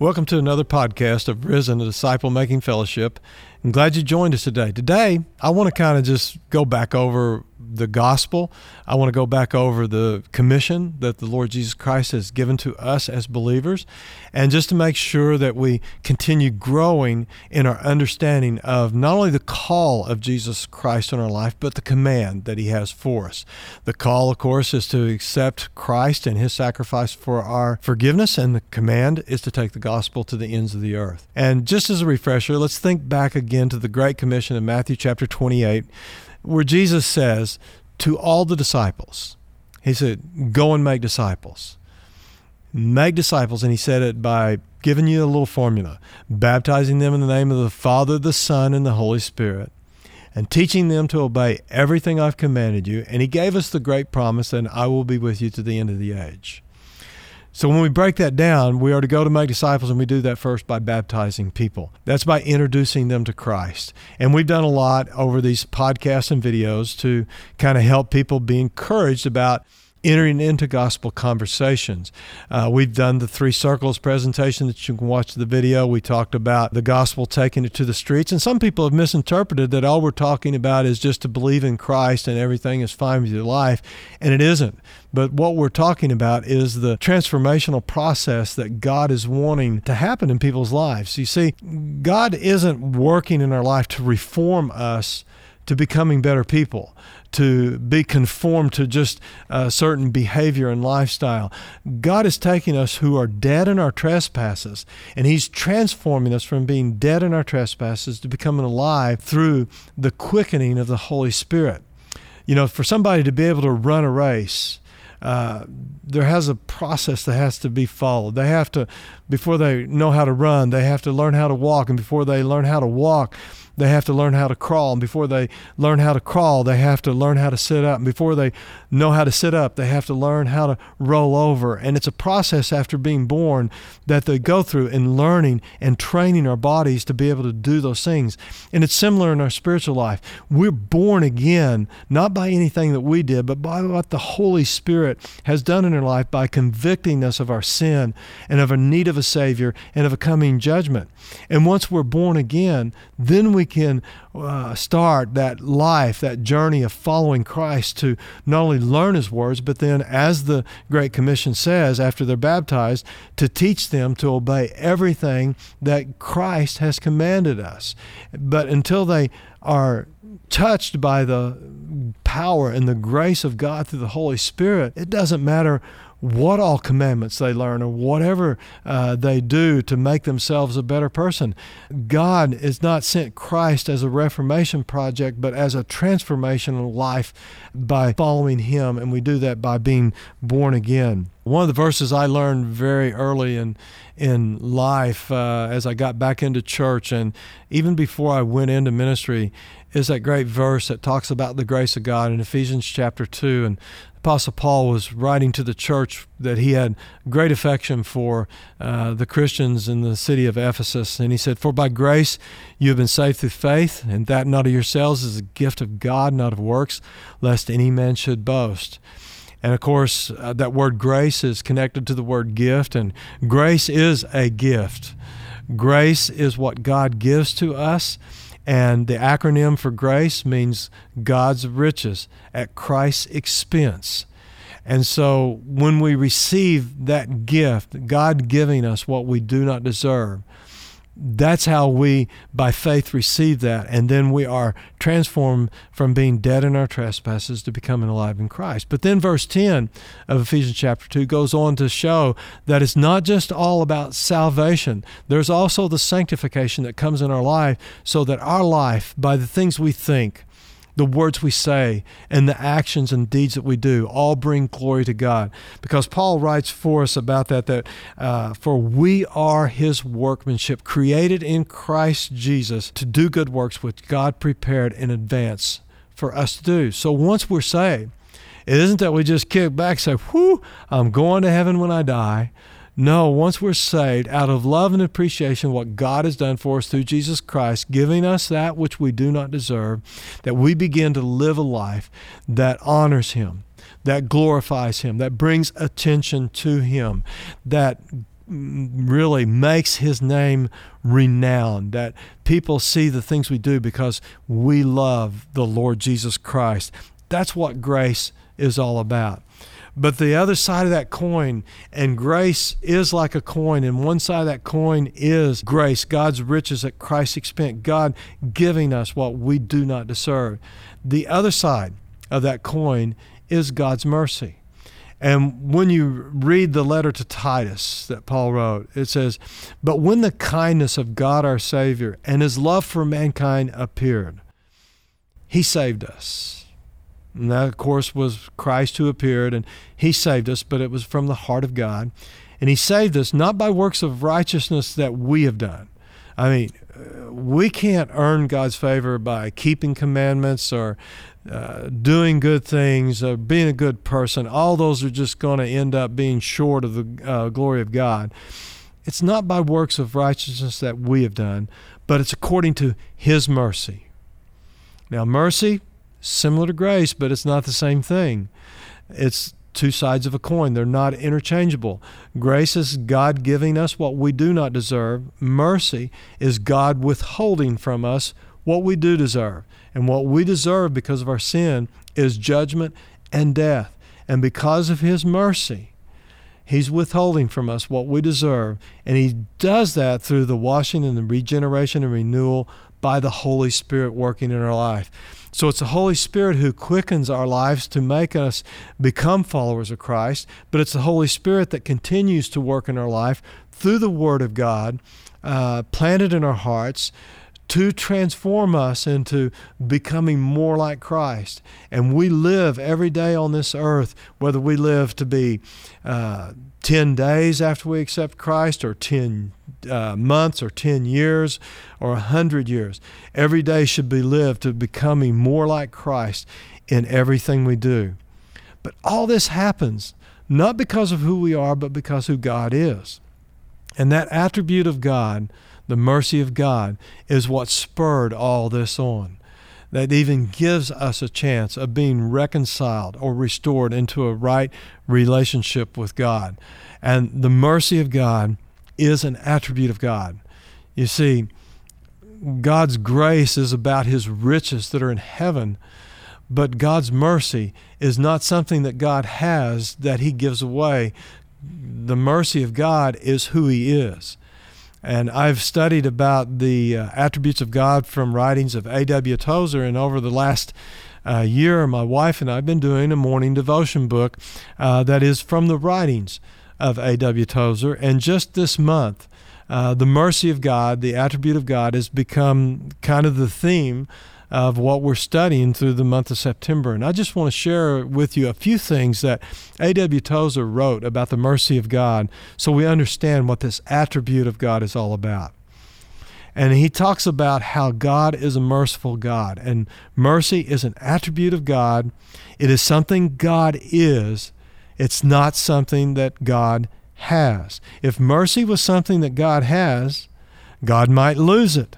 Welcome to another podcast of RiZEN, a disciple making fellowship. I'm glad you joined us today. Today, I want to kind of just go back over the gospel. I want to go back over the commission that the Lord Jesus Christ has given to us as believers, and just to make sure that we continue growing in our understanding of not only the call of Jesus Christ in our life, but the command that He has for us. The call, of course, is to accept Christ and His sacrifice for our forgiveness, and the command is to take the gospel to the ends of the earth. And just as a refresher, let's think back again to the Great Commission in Matthew chapter 28 where Jesus says to all the disciples, He said, Go and make disciples. Make disciples. And He said it by giving you a little formula baptizing them in the name of the Father, the Son, and the Holy Spirit, and teaching them to obey everything I've commanded you. And He gave us the great promise and I will be with you to the end of the age. So when we break that down, we are to go to make disciples, and we do that first by baptizing people. That's by introducing them to Christ. And we've done a lot over these podcasts and videos to kind of help people be encouraged about entering into gospel conversations. Uh, we've done the three circles presentation that you can watch the video. We talked about the gospel taking it to the streets, and some people have misinterpreted that all we're talking about is just to believe in Christ and everything is fine with your life, and it isn't. But what we're talking about is the transformational process that God is wanting to happen in people's lives. You see, God isn't working in our life to reform us to becoming better people, to be conformed to just a certain behavior and lifestyle. God is taking us who are dead in our trespasses, and He's transforming us from being dead in our trespasses to becoming alive through the quickening of the Holy Spirit. You know, for somebody to be able to run a race, uh, there has a process that has to be followed. They have to, before they know how to run, they have to learn how to walk. And before they learn how to walk, they have to learn how to crawl. And before they learn how to crawl, they have to learn how to sit up. And before they know how to sit up, they have to learn how to roll over. And it's a process after being born that they go through in learning and training our bodies to be able to do those things. And it's similar in our spiritual life. We're born again, not by anything that we did, but by what the Holy Spirit has done in our life by convicting us of our sin and of our need of a Savior and of a coming judgment. And once we're born again, then we can uh, start that life, that journey of following Christ to not only learn His words, but then, as the Great Commission says, after they're baptized, to teach them to obey everything that Christ has commanded us. But until they are touched by the power and the grace of God through the Holy Spirit, it doesn't matter what all commandments they learn or whatever uh, they do to make themselves a better person. God has not sent Christ as a reformation project, but as a transformational life by following Him, and we do that by being born again. One of the verses I learned very early in in life uh, as I got back into church, and even before I went into ministry, is that great verse that talks about the grace of God in Ephesians chapter 2. And Apostle Paul was writing to the church that he had great affection for uh, the Christians in the city of Ephesus. And he said, For by grace you have been saved through faith, and that not of yourselves is a gift of God, not of works, lest any man should boast. And of course, uh, that word grace is connected to the word gift, and grace is a gift. Grace is what God gives to us. And the acronym for grace means God's riches at Christ's expense. And so when we receive that gift, God giving us what we do not deserve, that's how we, by faith, receive that. And then we are transformed from being dead in our trespasses to becoming alive in Christ. But then verse 10 of Ephesians chapter 2 goes on to show that it's not just all about salvation, there's also the sanctification that comes in our life so that our life, by the things we think, the words we say and the actions and deeds that we do all bring glory to God. Because Paul writes for us about that, that uh, for we are his workmanship, created in Christ Jesus to do good works which God prepared in advance for us to do. So once we're saved, it isn't that we just kick back and say, whew, I'm going to heaven when I die. No, once we're saved, out of love and appreciation what God has done for us through Jesus Christ, giving us that which we do not deserve, that we begin to live a life that honors Him, that glorifies Him, that brings attention to Him, that really makes his name renowned, that people see the things we do because we love the Lord Jesus Christ. That's what grace is all about. But the other side of that coin, and grace is like a coin, and one side of that coin is grace, God's riches at Christ's expense, God giving us what we do not deserve. The other side of that coin is God's mercy. And when you read the letter to Titus that Paul wrote, it says, But when the kindness of God our Savior and his love for mankind appeared, he saved us. And that, of course, was Christ who appeared, and he saved us, but it was from the heart of God. And he saved us not by works of righteousness that we have done. I mean, we can't earn God's favor by keeping commandments or uh, doing good things, or being a good person, all those are just going to end up being short of the uh, glory of God. It's not by works of righteousness that we have done, but it's according to His mercy. Now, mercy, similar to grace, but it's not the same thing. It's two sides of a coin. They're not interchangeable. Grace is God giving us what we do not deserve. Mercy is God withholding from us what we do deserve. And what we deserve because of our sin is judgment and death. And because of His mercy, He's withholding from us what we deserve. And He does that through the washing and the regeneration and renewal by the Holy Spirit working in our life. So it's the Holy Spirit who quickens our lives to make us become followers of Christ, but it's the Holy Spirit that continues to work in our life through the Word of God, uh, planted in our hearts, to transform us into becoming more like Christ. And we live every day on this earth, whether we live to be uh, 10 days after we accept Christ, or 10 uh, months, or 10 years, or 100 years. Every day should be lived to becoming more like Christ in everything we do. But all this happens not because of who we are, but because who God is. And that attribute of God the mercy of God is what spurred all this on. That even gives us a chance of being reconciled or restored into a right relationship with God. And the mercy of God is an attribute of God. You see, God's grace is about his riches that are in heaven, but God's mercy is not something that God has that he gives away. The mercy of God is who he is. And I've studied about the uh, attributes of God from writings of A.W. Tozer, and over the last uh, year, my wife and I have been doing a morning devotion book uh, that is from the writings of A.W. Tozer. And just this month, uh, the mercy of God, the attribute of God, has become kind of the theme of what we're studying through the month of September. And I just want to share with you a few things that A.W. Tozer wrote about the mercy of God so we understand what this attribute of God is all about. And he talks about how God is a merciful God. And mercy is an attribute of God. It is something God is, it's not something that God has. If mercy was something that God has, God might lose it,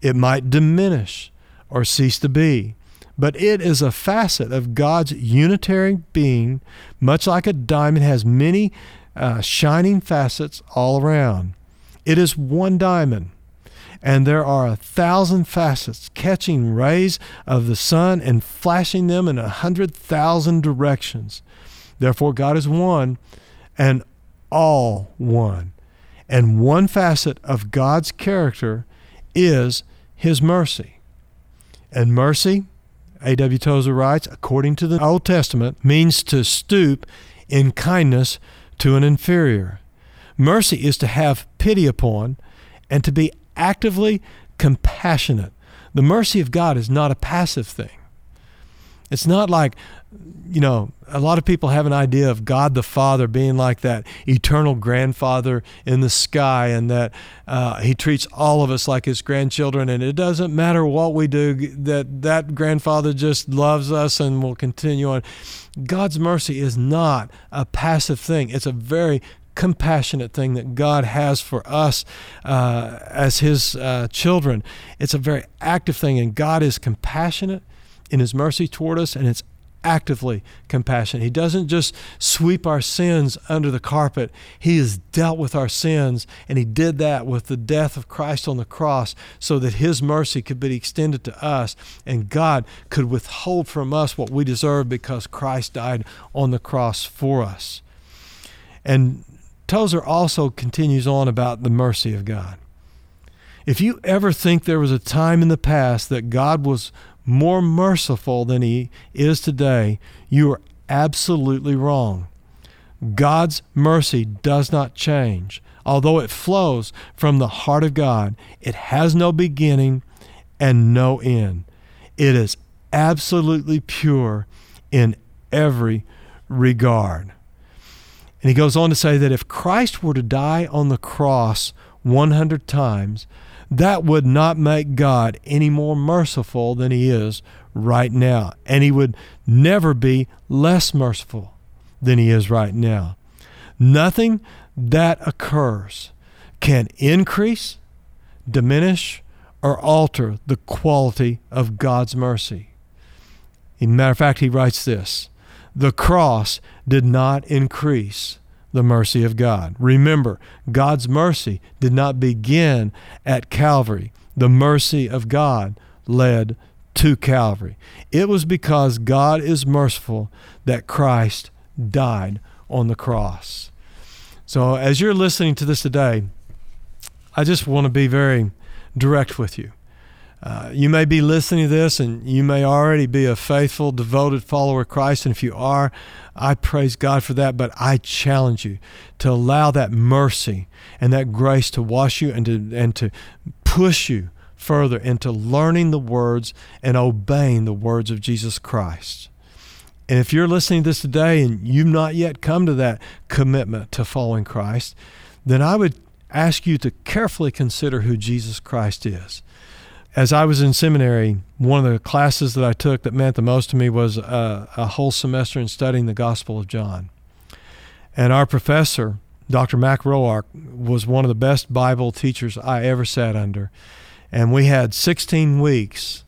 it might diminish or cease to be. But it is a facet of God's unitary being, much like a diamond has many uh, shining facets all around. It is one diamond, and there are a thousand facets catching rays of the sun and flashing them in a hundred thousand directions. Therefore, God is one and all one. And one facet of God's character is His mercy. And mercy, A.W. Tozer writes, according to the Old Testament, means to stoop in kindness to an inferior. Mercy is to have pity upon and to be actively compassionate. The mercy of God is not a passive thing. It's not like, you know, a lot of people have an idea of God the Father being like that eternal grandfather in the sky and that uh, he treats all of us like his grandchildren and it doesn't matter what we do, that that grandfather just loves us and will continue on. God's mercy is not a passive thing, it's a very compassionate thing that God has for us uh, as His uh, children. It's a very active thing, and God is compassionate in His mercy toward us, and it's actively compassionate. He doesn't just sweep our sins under the carpet. He has dealt with our sins, and He did that with the death of Christ on the cross so that His mercy could be extended to us, and God could withhold from us what we deserve because Christ died on the cross for us. And Tozer also continues on about the mercy of God. If you ever think there was a time in the past that God was more merciful than he is today, you are absolutely wrong. God's mercy does not change. Although it flows from the heart of God, it has no beginning and no end. It is absolutely pure in every regard. And he goes on to say that if Christ were to die on the cross 100 times, that would not make God any more merciful than he is right now. And he would never be less merciful than he is right now. Nothing that occurs can increase, diminish, or alter the quality of God's mercy. As a matter of fact, he writes this The cross did not increase the mercy of God. Remember, God's mercy did not begin at Calvary. The mercy of God led to Calvary. It was because God is merciful that Christ died on the cross. So, as you're listening to this today, I just want to be very direct with you. Uh, you may be listening to this and you may already be a faithful, devoted follower of Christ. And if you are, I praise God for that. But I challenge you to allow that mercy and that grace to wash you and to, and to push you further into learning the words and obeying the words of Jesus Christ. And if you're listening to this today and you've not yet come to that commitment to following Christ, then I would ask you to carefully consider who Jesus Christ is as I was in seminary, one of the classes that I took that meant the most to me was a, a whole semester in studying the Gospel of John. And our professor, Dr. Mac Roark, was one of the best Bible teachers I ever sat under. And we had 16 weeks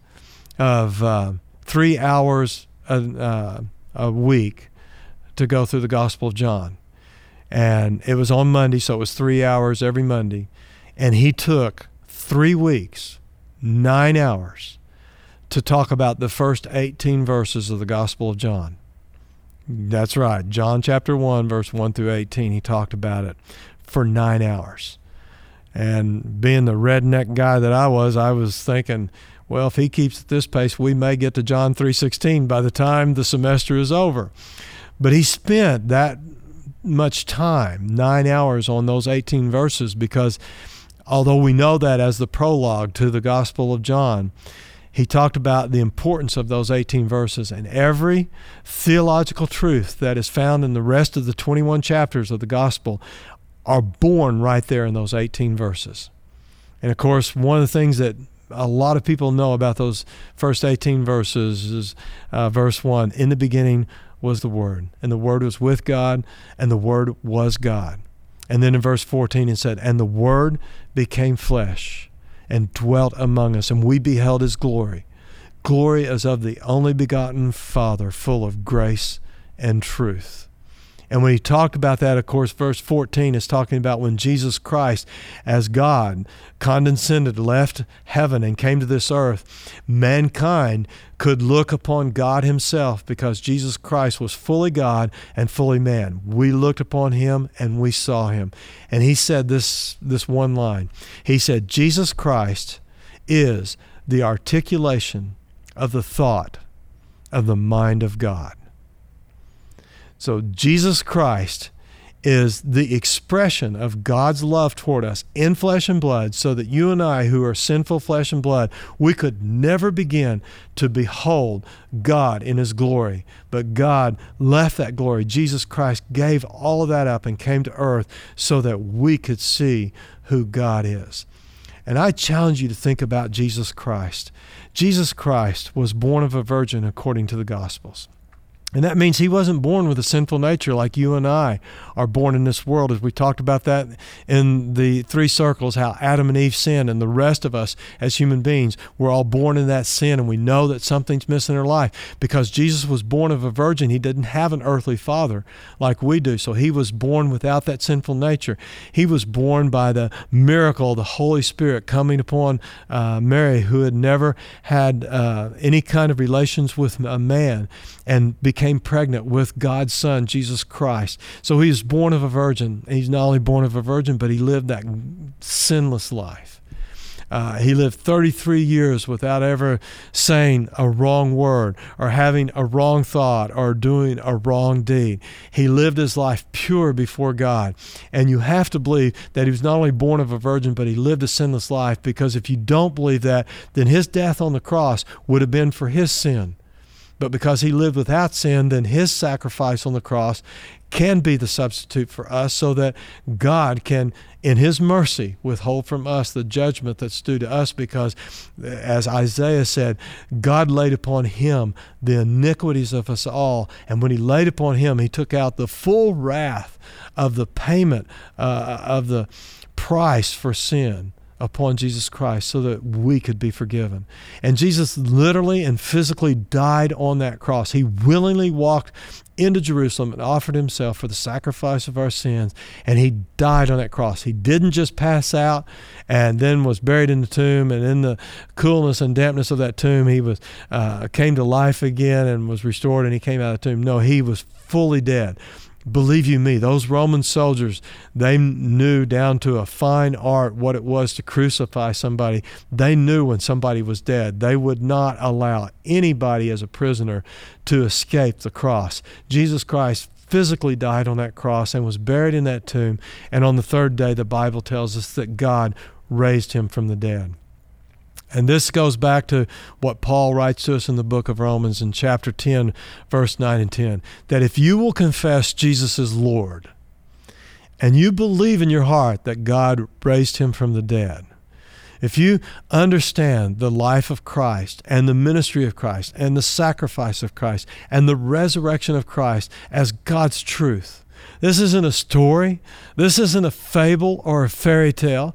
of uh, three hours a, uh, a week to go through the Gospel of John. And it was on Monday, so it was three hours every Monday. And he took three weeks nine hours to talk about the first 18 verses of the Gospel of John. That's right. John chapter 1, verse 1 through 18, he talked about it for nine hours. And being the redneck guy that I was, I was thinking, well, if he keeps at this pace, we may get to John 3:16 by the time the semester is over. But he spent that much time, 9 hours on those 18 verses because although we know that as the prologue to the Gospel of John, he talked about the importance of those 18 verses and every theological truth that is found in the rest of the 21 chapters of the Gospel are born right there in those 18 verses. And of course, one of the things that a lot of people know about those first 18 verses is uh, verse 1 In the beginning was the Word, and the Word was with God, and the Word was God. And then in verse 14 it said, And the Word became flesh and dwelt among us, and we beheld his glory. Glory as of the only begotten Father, full of grace and truth. And when he talked about that, of course, verse 14 is talking about when Jesus Christ, as God, condescended, left heaven, and came to this earth, mankind could look upon God Himself because Jesus Christ was fully God and fully man. We looked upon Him and we saw Him. And He said this, this one line He said, Jesus Christ is the articulation of the thought of the mind of God. So Jesus Christ is the expression of God's love toward us in flesh and blood, so that you and I, who are sinful flesh and blood, we could never begin to behold God in His glory. But God left that glory. Jesus Christ gave all of that up and came to earth so that we could see who God is. And I challenge you to think about Jesus Christ. Jesus Christ was born of a virgin according to the Gospels. And that means he wasn't born with a sinful nature like you and I are born in this world. As we talked about that in the three circles, how Adam and Eve sinned, and the rest of us as human beings, we're all born in that sin, and we know that something's missing in our life. Because Jesus was born of a virgin, he didn't have an earthly father like we do. So he was born without that sinful nature. He was born by the miracle of the Holy Spirit coming upon uh, Mary, who had never had uh, any kind of relations with a man and became pregnant with God's Son, Jesus Christ. So he was born of a virgin. He's not only born of a virgin, but he lived that sinless life. Uh, he lived 33 years without ever saying a wrong word or having a wrong thought or doing a wrong deed. He lived his life pure before God. And you have to believe that he was not only born of a virgin, but he lived a sinless life because if you don't believe that, then his death on the cross would have been for his sin. But because he lived without sin, then his sacrifice on the cross can be the substitute for us so that God can, in his mercy, withhold from us the judgment that's due to us because, as Isaiah said, God laid upon him the iniquities of us all. And when he laid upon him, he took out the full wrath of the payment uh, of the price for sin upon Jesus Christ so that we could be forgiven. And Jesus literally and physically died on that cross. He willingly walked into Jerusalem and offered himself for the sacrifice of our sins, and he died on that cross. He didn't just pass out and then was buried in the tomb, and in the coolness and dampness of that tomb, he was uh, came to life again and was restored, and he came out of the tomb. No, he was fully dead. Believe you me, those Roman soldiers, they knew down to a fine art what it was to crucify somebody. They knew when somebody was dead. They would not allow anybody as a prisoner to escape the cross. Jesus Christ physically died on that cross and was buried in that tomb. And on the third day, the Bible tells us that God raised him from the dead. And this goes back to what Paul writes to us in the book of Romans in chapter 10, verse 9 and 10 that if you will confess Jesus as Lord and you believe in your heart that God raised him from the dead, if you understand the life of Christ and the ministry of Christ and the sacrifice of Christ and the resurrection of Christ as God's truth, this isn't a story. This isn't a fable or a fairy tale.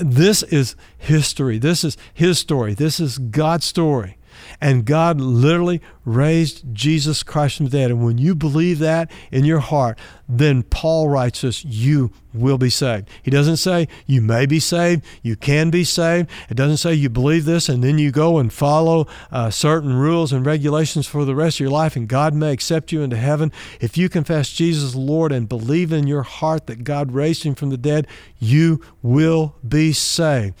This is history. This is his story. This is God's story. And God literally raised Jesus Christ from the dead. And when you believe that in your heart, then Paul writes us, you will be saved. He doesn't say you may be saved, you can be saved. It doesn't say you believe this and then you go and follow uh, certain rules and regulations for the rest of your life and God may accept you into heaven. If you confess Jesus Lord and believe in your heart that God raised him from the dead, you will be saved.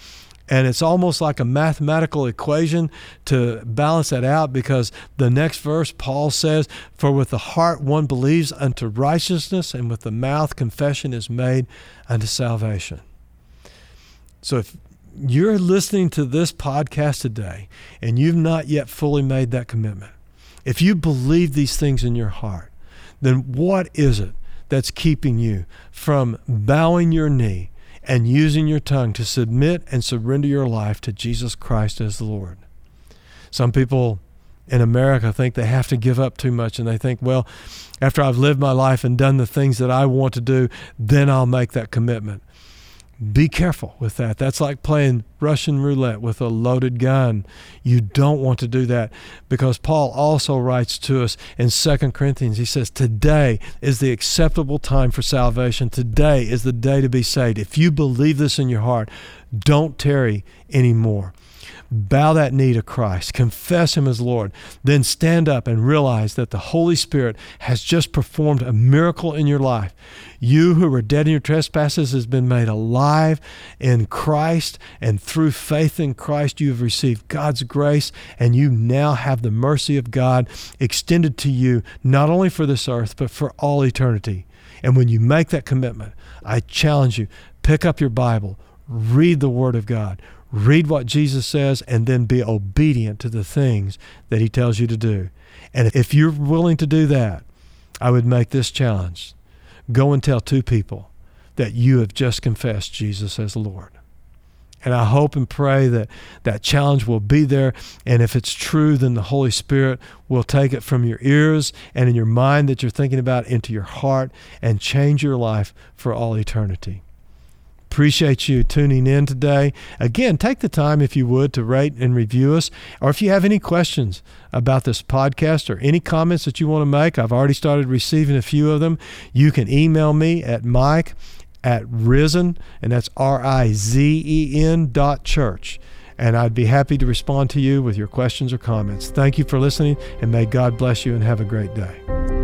And it's almost like a mathematical equation to balance that out because the next verse, Paul says, For with the heart one believes unto righteousness, and with the mouth confession is made unto salvation. So if you're listening to this podcast today and you've not yet fully made that commitment, if you believe these things in your heart, then what is it that's keeping you from bowing your knee and using your tongue to submit and surrender your life to Jesus Christ as the Lord. Some people in America think they have to give up too much and they think, well, after I've lived my life and done the things that I want to do, then I'll make that commitment. Be careful with that. That's like playing Russian roulette with a loaded gun. You don't want to do that because Paul also writes to us in 2 Corinthians. He says, Today is the acceptable time for salvation. Today is the day to be saved. If you believe this in your heart, don't tarry anymore bow that knee to Christ, confess Him as Lord, then stand up and realize that the Holy Spirit has just performed a miracle in your life. You who were dead in your trespasses has been made alive in Christ, and through faith in Christ, you have received God's grace, and you now have the mercy of God extended to you, not only for this earth, but for all eternity. And when you make that commitment, I challenge you pick up your Bible, read the Word of God, read what Jesus says, and then be obedient to the things that He tells you to do. And if you're willing to do that, I would make this challenge go and tell two people that you have just confessed Jesus as Lord. And I hope and pray that that challenge will be there. And if it's true, then the Holy Spirit will take it from your ears and in your mind that you're thinking about into your heart and change your life for all eternity. Appreciate you tuning in today. Again, take the time, if you would, to rate and review us. Or if you have any questions about this podcast or any comments that you want to make, I've already started receiving a few of them. You can email me at mike at risen, and that's R I Z E N dot church. And I'd be happy to respond to you with your questions or comments. Thank you for listening, and may God bless you and have a great day.